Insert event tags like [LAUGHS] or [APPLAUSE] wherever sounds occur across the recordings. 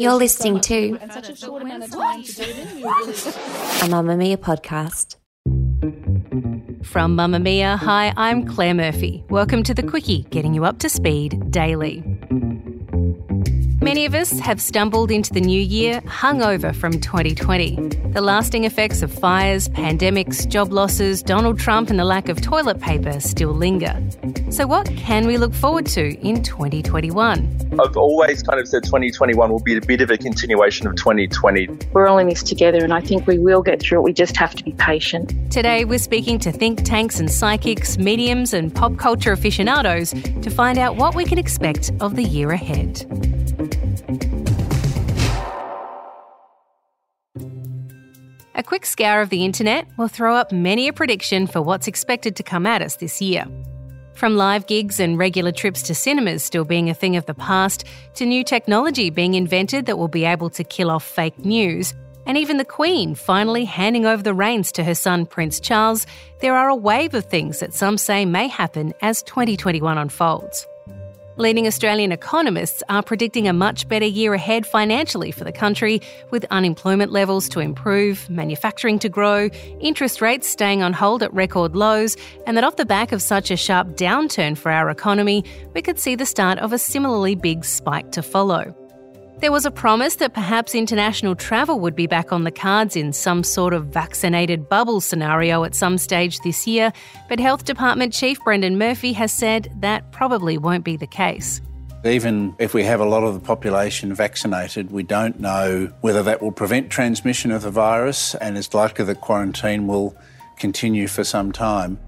You're listening to a [LAUGHS] Mamamia podcast. From Mamamia, hi, I'm Claire Murphy. Welcome to the Quicky, getting you up to speed daily. Many of us have stumbled into the new year hungover from 2020. The lasting effects of fires, pandemics, job losses, Donald Trump, and the lack of toilet paper still linger. So, what can we look forward to in 2021? I've always kind of said 2021 will be a bit of a continuation of 2020. We're all in this together, and I think we will get through it. We just have to be patient. Today, we're speaking to think tanks and psychics, mediums, and pop culture aficionados to find out what we can expect of the year ahead. A quick scour of the internet will throw up many a prediction for what's expected to come at us this year. From live gigs and regular trips to cinemas still being a thing of the past, to new technology being invented that will be able to kill off fake news, and even the Queen finally handing over the reins to her son Prince Charles, there are a wave of things that some say may happen as 2021 unfolds. Leading Australian economists are predicting a much better year ahead financially for the country, with unemployment levels to improve, manufacturing to grow, interest rates staying on hold at record lows, and that off the back of such a sharp downturn for our economy, we could see the start of a similarly big spike to follow. There was a promise that perhaps international travel would be back on the cards in some sort of vaccinated bubble scenario at some stage this year, but Health Department Chief Brendan Murphy has said that probably won't be the case. Even if we have a lot of the population vaccinated, we don't know whether that will prevent transmission of the virus, and it's likely that quarantine will continue for some time.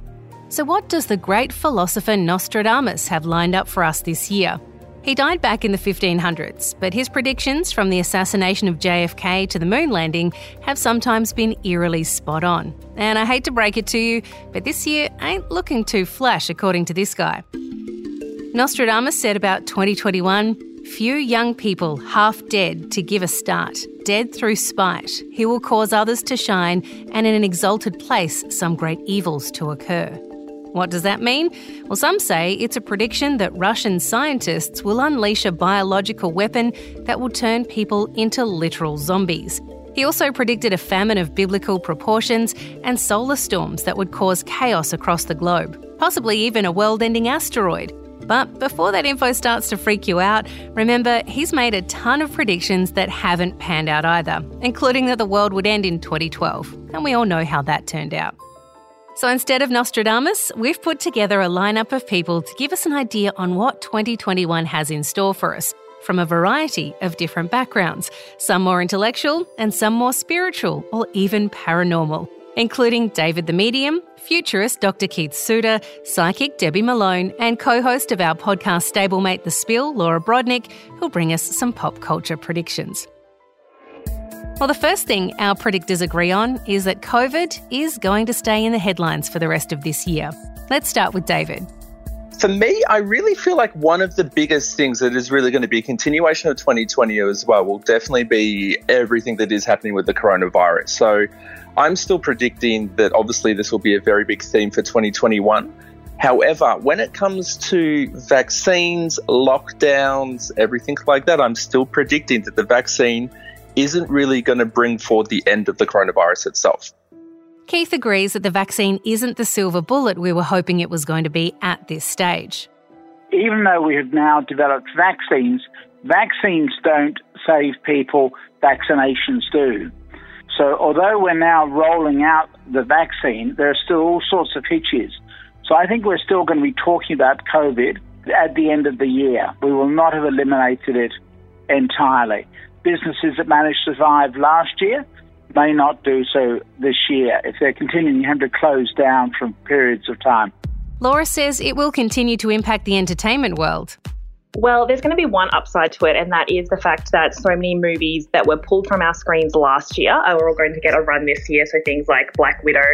So, what does the great philosopher Nostradamus have lined up for us this year? He died back in the 1500s, but his predictions from the assassination of JFK to the moon landing have sometimes been eerily spot on. And I hate to break it to you, but this year ain't looking too flash, according to this guy. Nostradamus said about 2021 few young people half dead to give a start, dead through spite. He will cause others to shine, and in an exalted place, some great evils to occur. What does that mean? Well, some say it's a prediction that Russian scientists will unleash a biological weapon that will turn people into literal zombies. He also predicted a famine of biblical proportions and solar storms that would cause chaos across the globe, possibly even a world ending asteroid. But before that info starts to freak you out, remember he's made a ton of predictions that haven't panned out either, including that the world would end in 2012. And we all know how that turned out. So instead of Nostradamus, we've put together a lineup of people to give us an idea on what 2021 has in store for us from a variety of different backgrounds, some more intellectual and some more spiritual or even paranormal, including David the Medium, futurist Dr. Keith Suter, psychic Debbie Malone, and co host of our podcast Stablemate The Spill, Laura Brodnick, who'll bring us some pop culture predictions. Well, the first thing our predictors agree on is that COVID is going to stay in the headlines for the rest of this year. Let's start with David. For me, I really feel like one of the biggest things that is really going to be a continuation of 2020 as well will definitely be everything that is happening with the coronavirus. So I'm still predicting that obviously this will be a very big theme for 2021. However, when it comes to vaccines, lockdowns, everything like that, I'm still predicting that the vaccine isn't really going to bring forward the end of the coronavirus itself. Keith agrees that the vaccine isn't the silver bullet we were hoping it was going to be at this stage. Even though we have now developed vaccines, vaccines don't save people, vaccinations do. So, although we're now rolling out the vaccine, there are still all sorts of hitches. So, I think we're still going to be talking about COVID at the end of the year. We will not have eliminated it entirely businesses that managed to survive last year may not do so this year if they're continuing have to close down for periods of time. Laura says it will continue to impact the entertainment world. Well, there's going to be one upside to it, and that is the fact that so many movies that were pulled from our screens last year are all going to get a run this year. So things like Black Widow,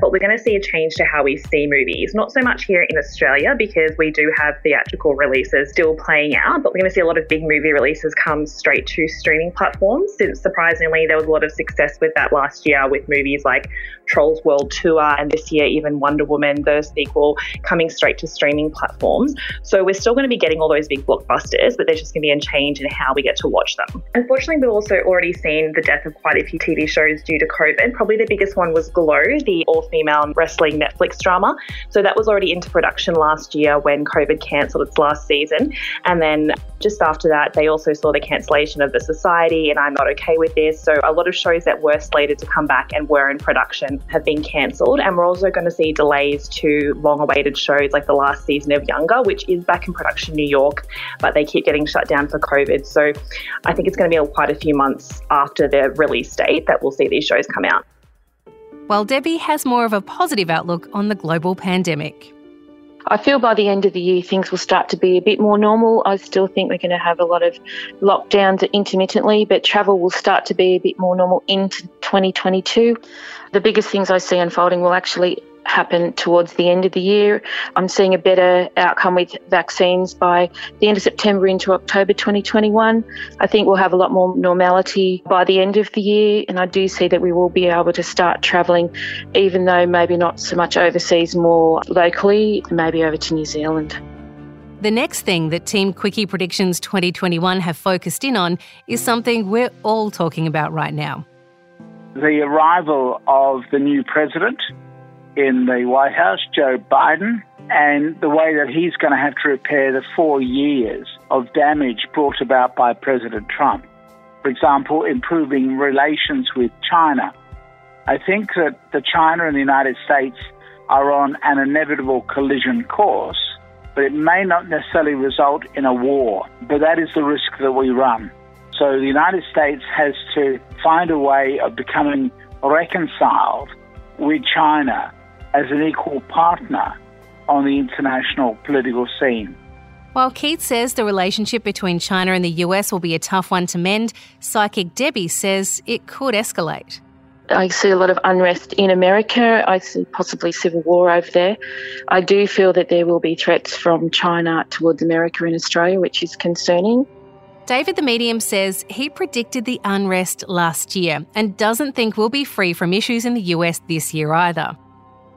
but we're going to see a change to how we see movies. Not so much here in Australia because we do have theatrical releases still playing out, but we're going to see a lot of big movie releases come straight to streaming platforms. Since surprisingly, there was a lot of success with that last year with movies like Trolls World Tour, and this year even Wonder Woman, the sequel, coming straight to streaming platforms. So we're still going to be getting all those big blockbusters, but there's just going to be a change in how we get to watch them. Unfortunately, we've also already seen the death of quite a few TV shows due to COVID. Probably the biggest one was Glow, the all female wrestling Netflix drama. So that was already into production last year when COVID cancelled its last season. And then just after that, they also saw the cancellation of The Society, and I'm not okay with this. So a lot of shows that were slated to come back and were in production have been cancelled. And we're also going to see delays to long awaited shows like the last season of Younger, which is back in production in New York but they keep getting shut down for COVID. So I think it's going to be quite a few months after the release date that we'll see these shows come out. While Debbie has more of a positive outlook on the global pandemic. I feel by the end of the year things will start to be a bit more normal. I still think we're going to have a lot of lockdowns intermittently, but travel will start to be a bit more normal into 2022. The biggest things I see unfolding will actually happen towards the end of the year. I'm seeing a better outcome with vaccines by the end of September into October 2021. I think we'll have a lot more normality by the end of the year, and I do see that we will be able to start travelling, even though maybe not so much overseas, more locally, maybe over to New Zealand. The next thing that Team Quicky Predictions 2021 have focused in on is something we're all talking about right now. The arrival of the new president in the White House, Joe Biden, and the way that he's going to have to repair the four years of damage brought about by President Trump. For example, improving relations with China. I think that the China and the United States are on an inevitable collision course, but it may not necessarily result in a war. But that is the risk that we run. So the United States has to find a way of becoming reconciled with China as an equal partner on the international political scene. While Keith says the relationship between China and the US will be a tough one to mend, psychic Debbie says it could escalate. I see a lot of unrest in America. I see possibly civil war over there. I do feel that there will be threats from China towards America and Australia, which is concerning. David the Medium says he predicted the unrest last year and doesn't think we'll be free from issues in the US this year either.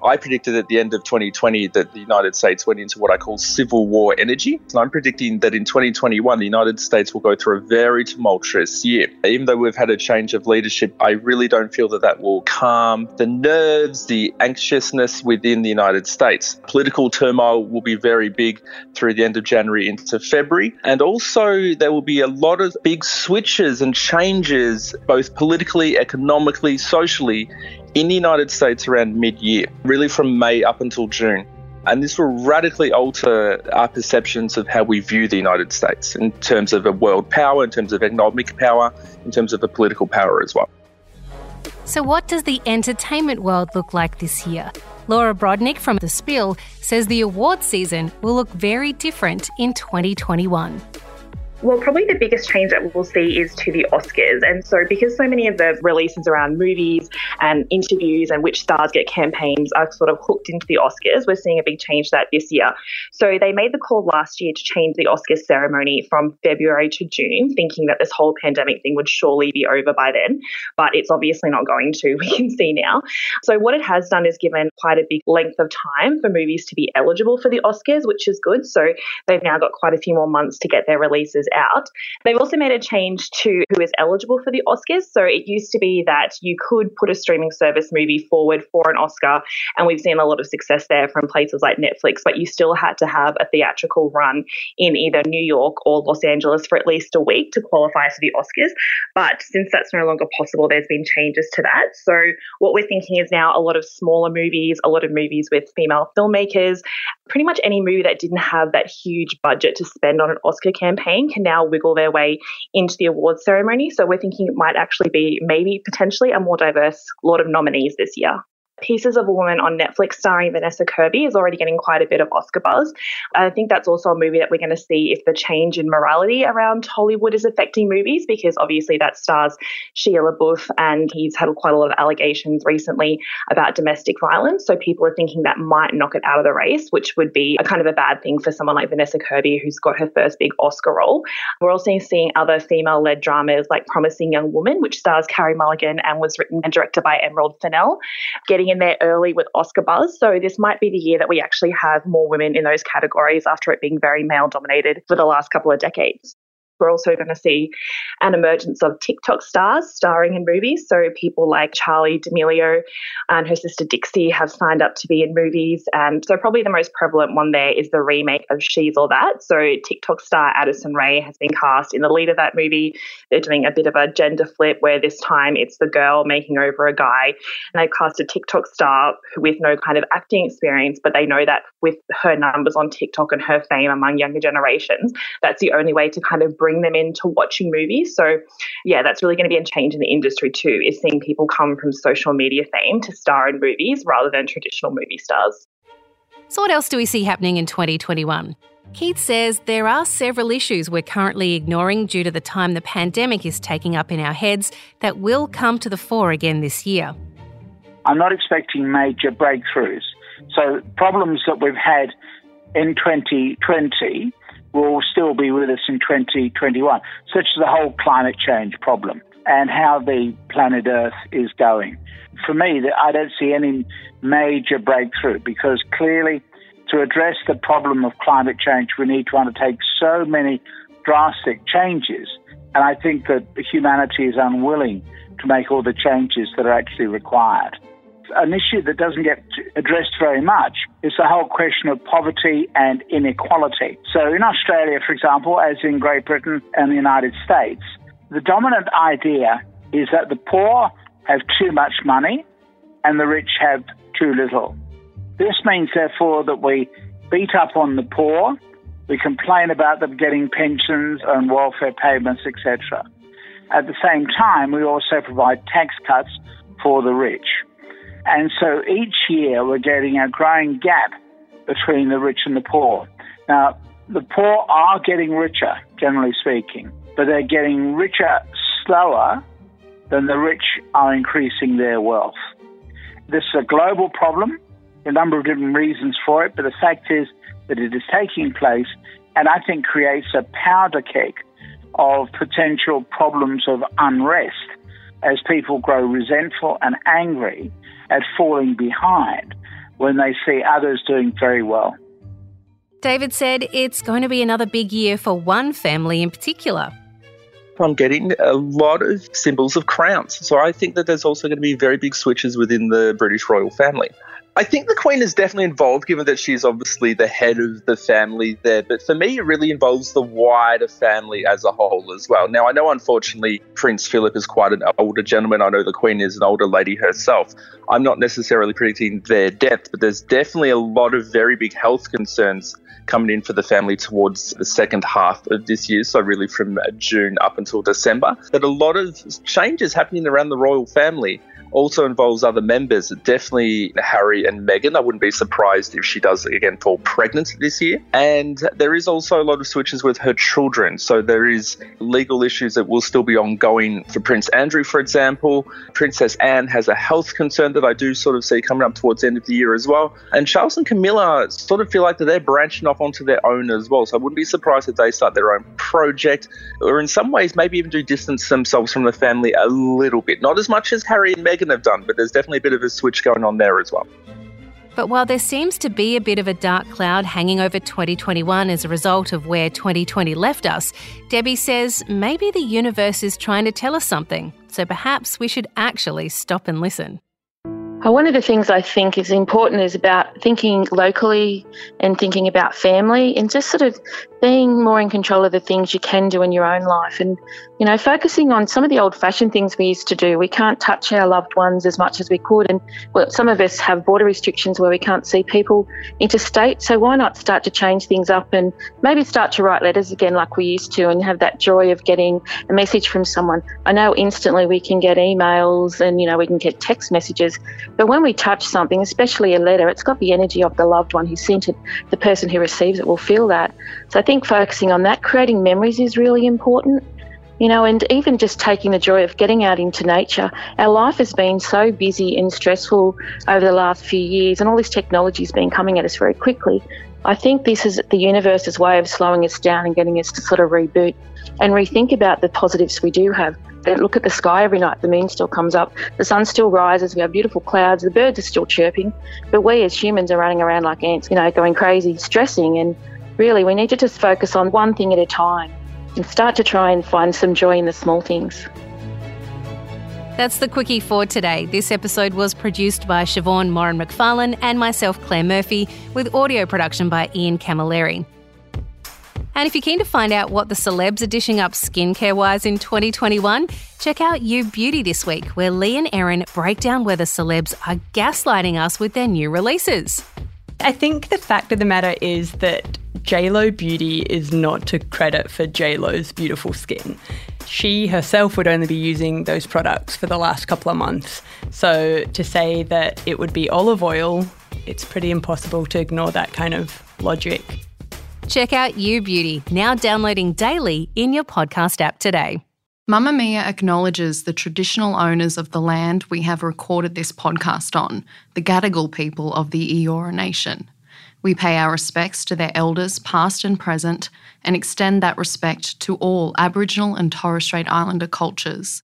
I predicted at the end of 2020 that the United States went into what I call civil war energy. And I'm predicting that in 2021, the United States will go through a very tumultuous year. Even though we've had a change of leadership, I really don't feel that that will calm the nerves, the anxiousness within the United States. Political turmoil will be very big through the end of January into February. And also, there will be a lot of big switches and changes, both politically, economically, socially, in the United States around mid year, really from May up until June. And this will radically alter our perceptions of how we view the United States in terms of a world power, in terms of economic power, in terms of a political power as well. So, what does the entertainment world look like this year? Laura Brodnick from The Spill says the awards season will look very different in 2021. Well, probably the biggest change that we'll see is to the Oscars. And so, because so many of the releases around movies and interviews and which stars get campaigns are sort of hooked into the Oscars, we're seeing a big change that this year. So, they made the call last year to change the Oscars ceremony from February to June, thinking that this whole pandemic thing would surely be over by then. But it's obviously not going to, [LAUGHS] we can see now. So, what it has done is given quite a big length of time for movies to be eligible for the Oscars, which is good. So, they've now got quite a few more months to get their releases out. They've also made a change to who is eligible for the Oscars. So it used to be that you could put a streaming service movie forward for an Oscar, and we've seen a lot of success there from places like Netflix, but you still had to have a theatrical run in either New York or Los Angeles for at least a week to qualify for the Oscars. But since that's no longer possible, there's been changes to that. So what we're thinking is now a lot of smaller movies, a lot of movies with female filmmakers, pretty much any movie that didn't have that huge budget to spend on an Oscar campaign can now wiggle their way into the awards ceremony. So we're thinking it might actually be maybe potentially a more diverse lot of nominees this year. Pieces of a Woman on Netflix starring Vanessa Kirby is already getting quite a bit of Oscar buzz. I think that's also a movie that we're going to see if the change in morality around Hollywood is affecting movies, because obviously that stars Shia LaBeouf and he's had quite a lot of allegations recently about domestic violence. So people are thinking that might knock it out of the race, which would be a kind of a bad thing for someone like Vanessa Kirby, who's got her first big Oscar role. We're also seeing other female led dramas like Promising Young Woman, which stars Carey Mulligan and was written and directed by Emerald Fennell, getting in there early with Oscar buzz. So this might be the year that we actually have more women in those categories after it being very male dominated for the last couple of decades. We're also going to see an emergence of TikTok stars starring in movies. So people like Charli D'Amelio and her sister Dixie have signed up to be in movies. And so probably the most prevalent one there is the remake of She's All That. So TikTok star Addison Rae has been cast in the lead of that movie. They're doing a bit of a gender flip where this time it's the girl making over a guy. And they've cast a TikTok star with no kind of acting experience, but they know that with her numbers on TikTok and her fame among younger generations, that's the only way to kind of bring bring them into watching movies. So, yeah, that's really going to be a change in the industry too, is seeing people come from social media fame to star in movies rather than traditional movie stars. So, what else do we see happening in 2021? Keith says there are several issues we're currently ignoring due to the time the pandemic is taking up in our heads that will come to the fore again this year. I'm not expecting major breakthroughs. So, problems that we've had in 2020 will still be with us in 2021, such as the whole climate change problem and how the planet Earth is going. For me, I don't see any major breakthrough because clearly, to address the problem of climate change, we need to undertake so many drastic changes. And I think that humanity is unwilling to make all the changes that are actually required an issue that doesn't get addressed very much is the whole question of poverty and inequality. So, in Australia, for example, as in Great Britain and the United States, the dominant idea is that the poor have too much money and the rich have too little. This means, therefore, that we beat up on the poor, we complain about them getting pensions and welfare payments, etc. At the same time, we also provide tax cuts for the rich. And so each year we're getting a growing gap between the rich and the poor. Now, the poor are getting richer, generally speaking, but they're getting richer slower than the rich are increasing their wealth. This is a global problem, a number of different reasons for it, but the fact is that it is taking place and I think creates a powder keg of potential problems of unrest as people grow resentful and angry at falling behind when they see others doing very well. David said it's going to be another big year for one family in particular. I'm getting a lot of symbols of crowns. So I think that there's also going to be very big switches within the British royal family. I think the Queen is definitely involved, given that she's obviously the head of the family there. But for me, it really involves the wider family as a whole as well. Now, I know, unfortunately, Prince Philip is quite an older gentleman. I know the Queen is an older lady herself. I'm not necessarily predicting their death, but there's definitely a lot of very big health concerns coming in for the family towards the second half of this year. So, really from June up until December. That a lot of changes happening around the royal family also involves other members. Definitely Harry and Meghan. I wouldn't be surprised if she does again fall pregnant this year. And there is also a lot of switches with her children. So there is legal issues that will still be ongoing for Prince Andrew, for example. Princess Anne has a health concern that I do sort of see coming up towards the end of the year as well. And Charles and Camilla sort of feel like that they're branching off onto their own as well. So I wouldn't be surprised if they start their own project or in some ways maybe even do distance themselves from the family a little bit. Not as much as Harry and Meghan have done, but there's definitely a bit of a switch going on there as well. But while there seems to be a bit of a dark cloud hanging over 2021 as a result of where 2020 left us, Debbie says maybe the universe is trying to tell us something, so perhaps we should actually stop and listen. One of the things I think is important is about thinking locally and thinking about family and just sort of being more in control of the things you can do in your own life and, you know, focusing on some of the old fashioned things we used to do. We can't touch our loved ones as much as we could. And well, some of us have border restrictions where we can't see people interstate. So why not start to change things up and maybe start to write letters again like we used to and have that joy of getting a message from someone? I know instantly we can get emails and, you know, we can get text messages, But when we touch something, especially a letter, it's got the energy of the loved one who sent it. The person who receives it will feel that. So I think focusing on that, creating memories is really important. You know, and even just taking the joy of getting out into nature. Our life has been so busy and stressful over the last few years, and all this technology has been coming at us very quickly. I think this is the universe's way of slowing us down and getting us to sort of reboot and rethink about the positives we do have. Look at the sky every night. The moon still comes up. The sun still rises. We have beautiful clouds. The birds are still chirping. But we as humans are running around like ants, you know, going crazy, stressing. And really, we need to just focus on one thing at a time and start to try and find some joy in the small things. That's the Quicky for today. This episode was produced by Siobhan Moran McFarlane and myself, Claire Murphy, with audio production by Ian Camilleri. And if you're keen to find out what the celebs are dishing up skincare wise in 2021, check out You Beauty this week, where Leigh and Erin break down whether celebs are gaslighting us with their new releases. I think the fact of the matter is that JLo Beauty is not to credit for JLo's beautiful skin. She herself would only be using those products for the last couple of months. So to say that it would be olive oil, it's pretty impossible to ignore that kind of logic. Check out You Beauty, now downloading daily in your podcast app today. Mamamia acknowledges the traditional owners of the land we have recorded this podcast on, the Gadigal people of the Eora Nation. We pay our respects to their elders, past and present, and extend that respect to all Aboriginal and Torres Strait Islander cultures.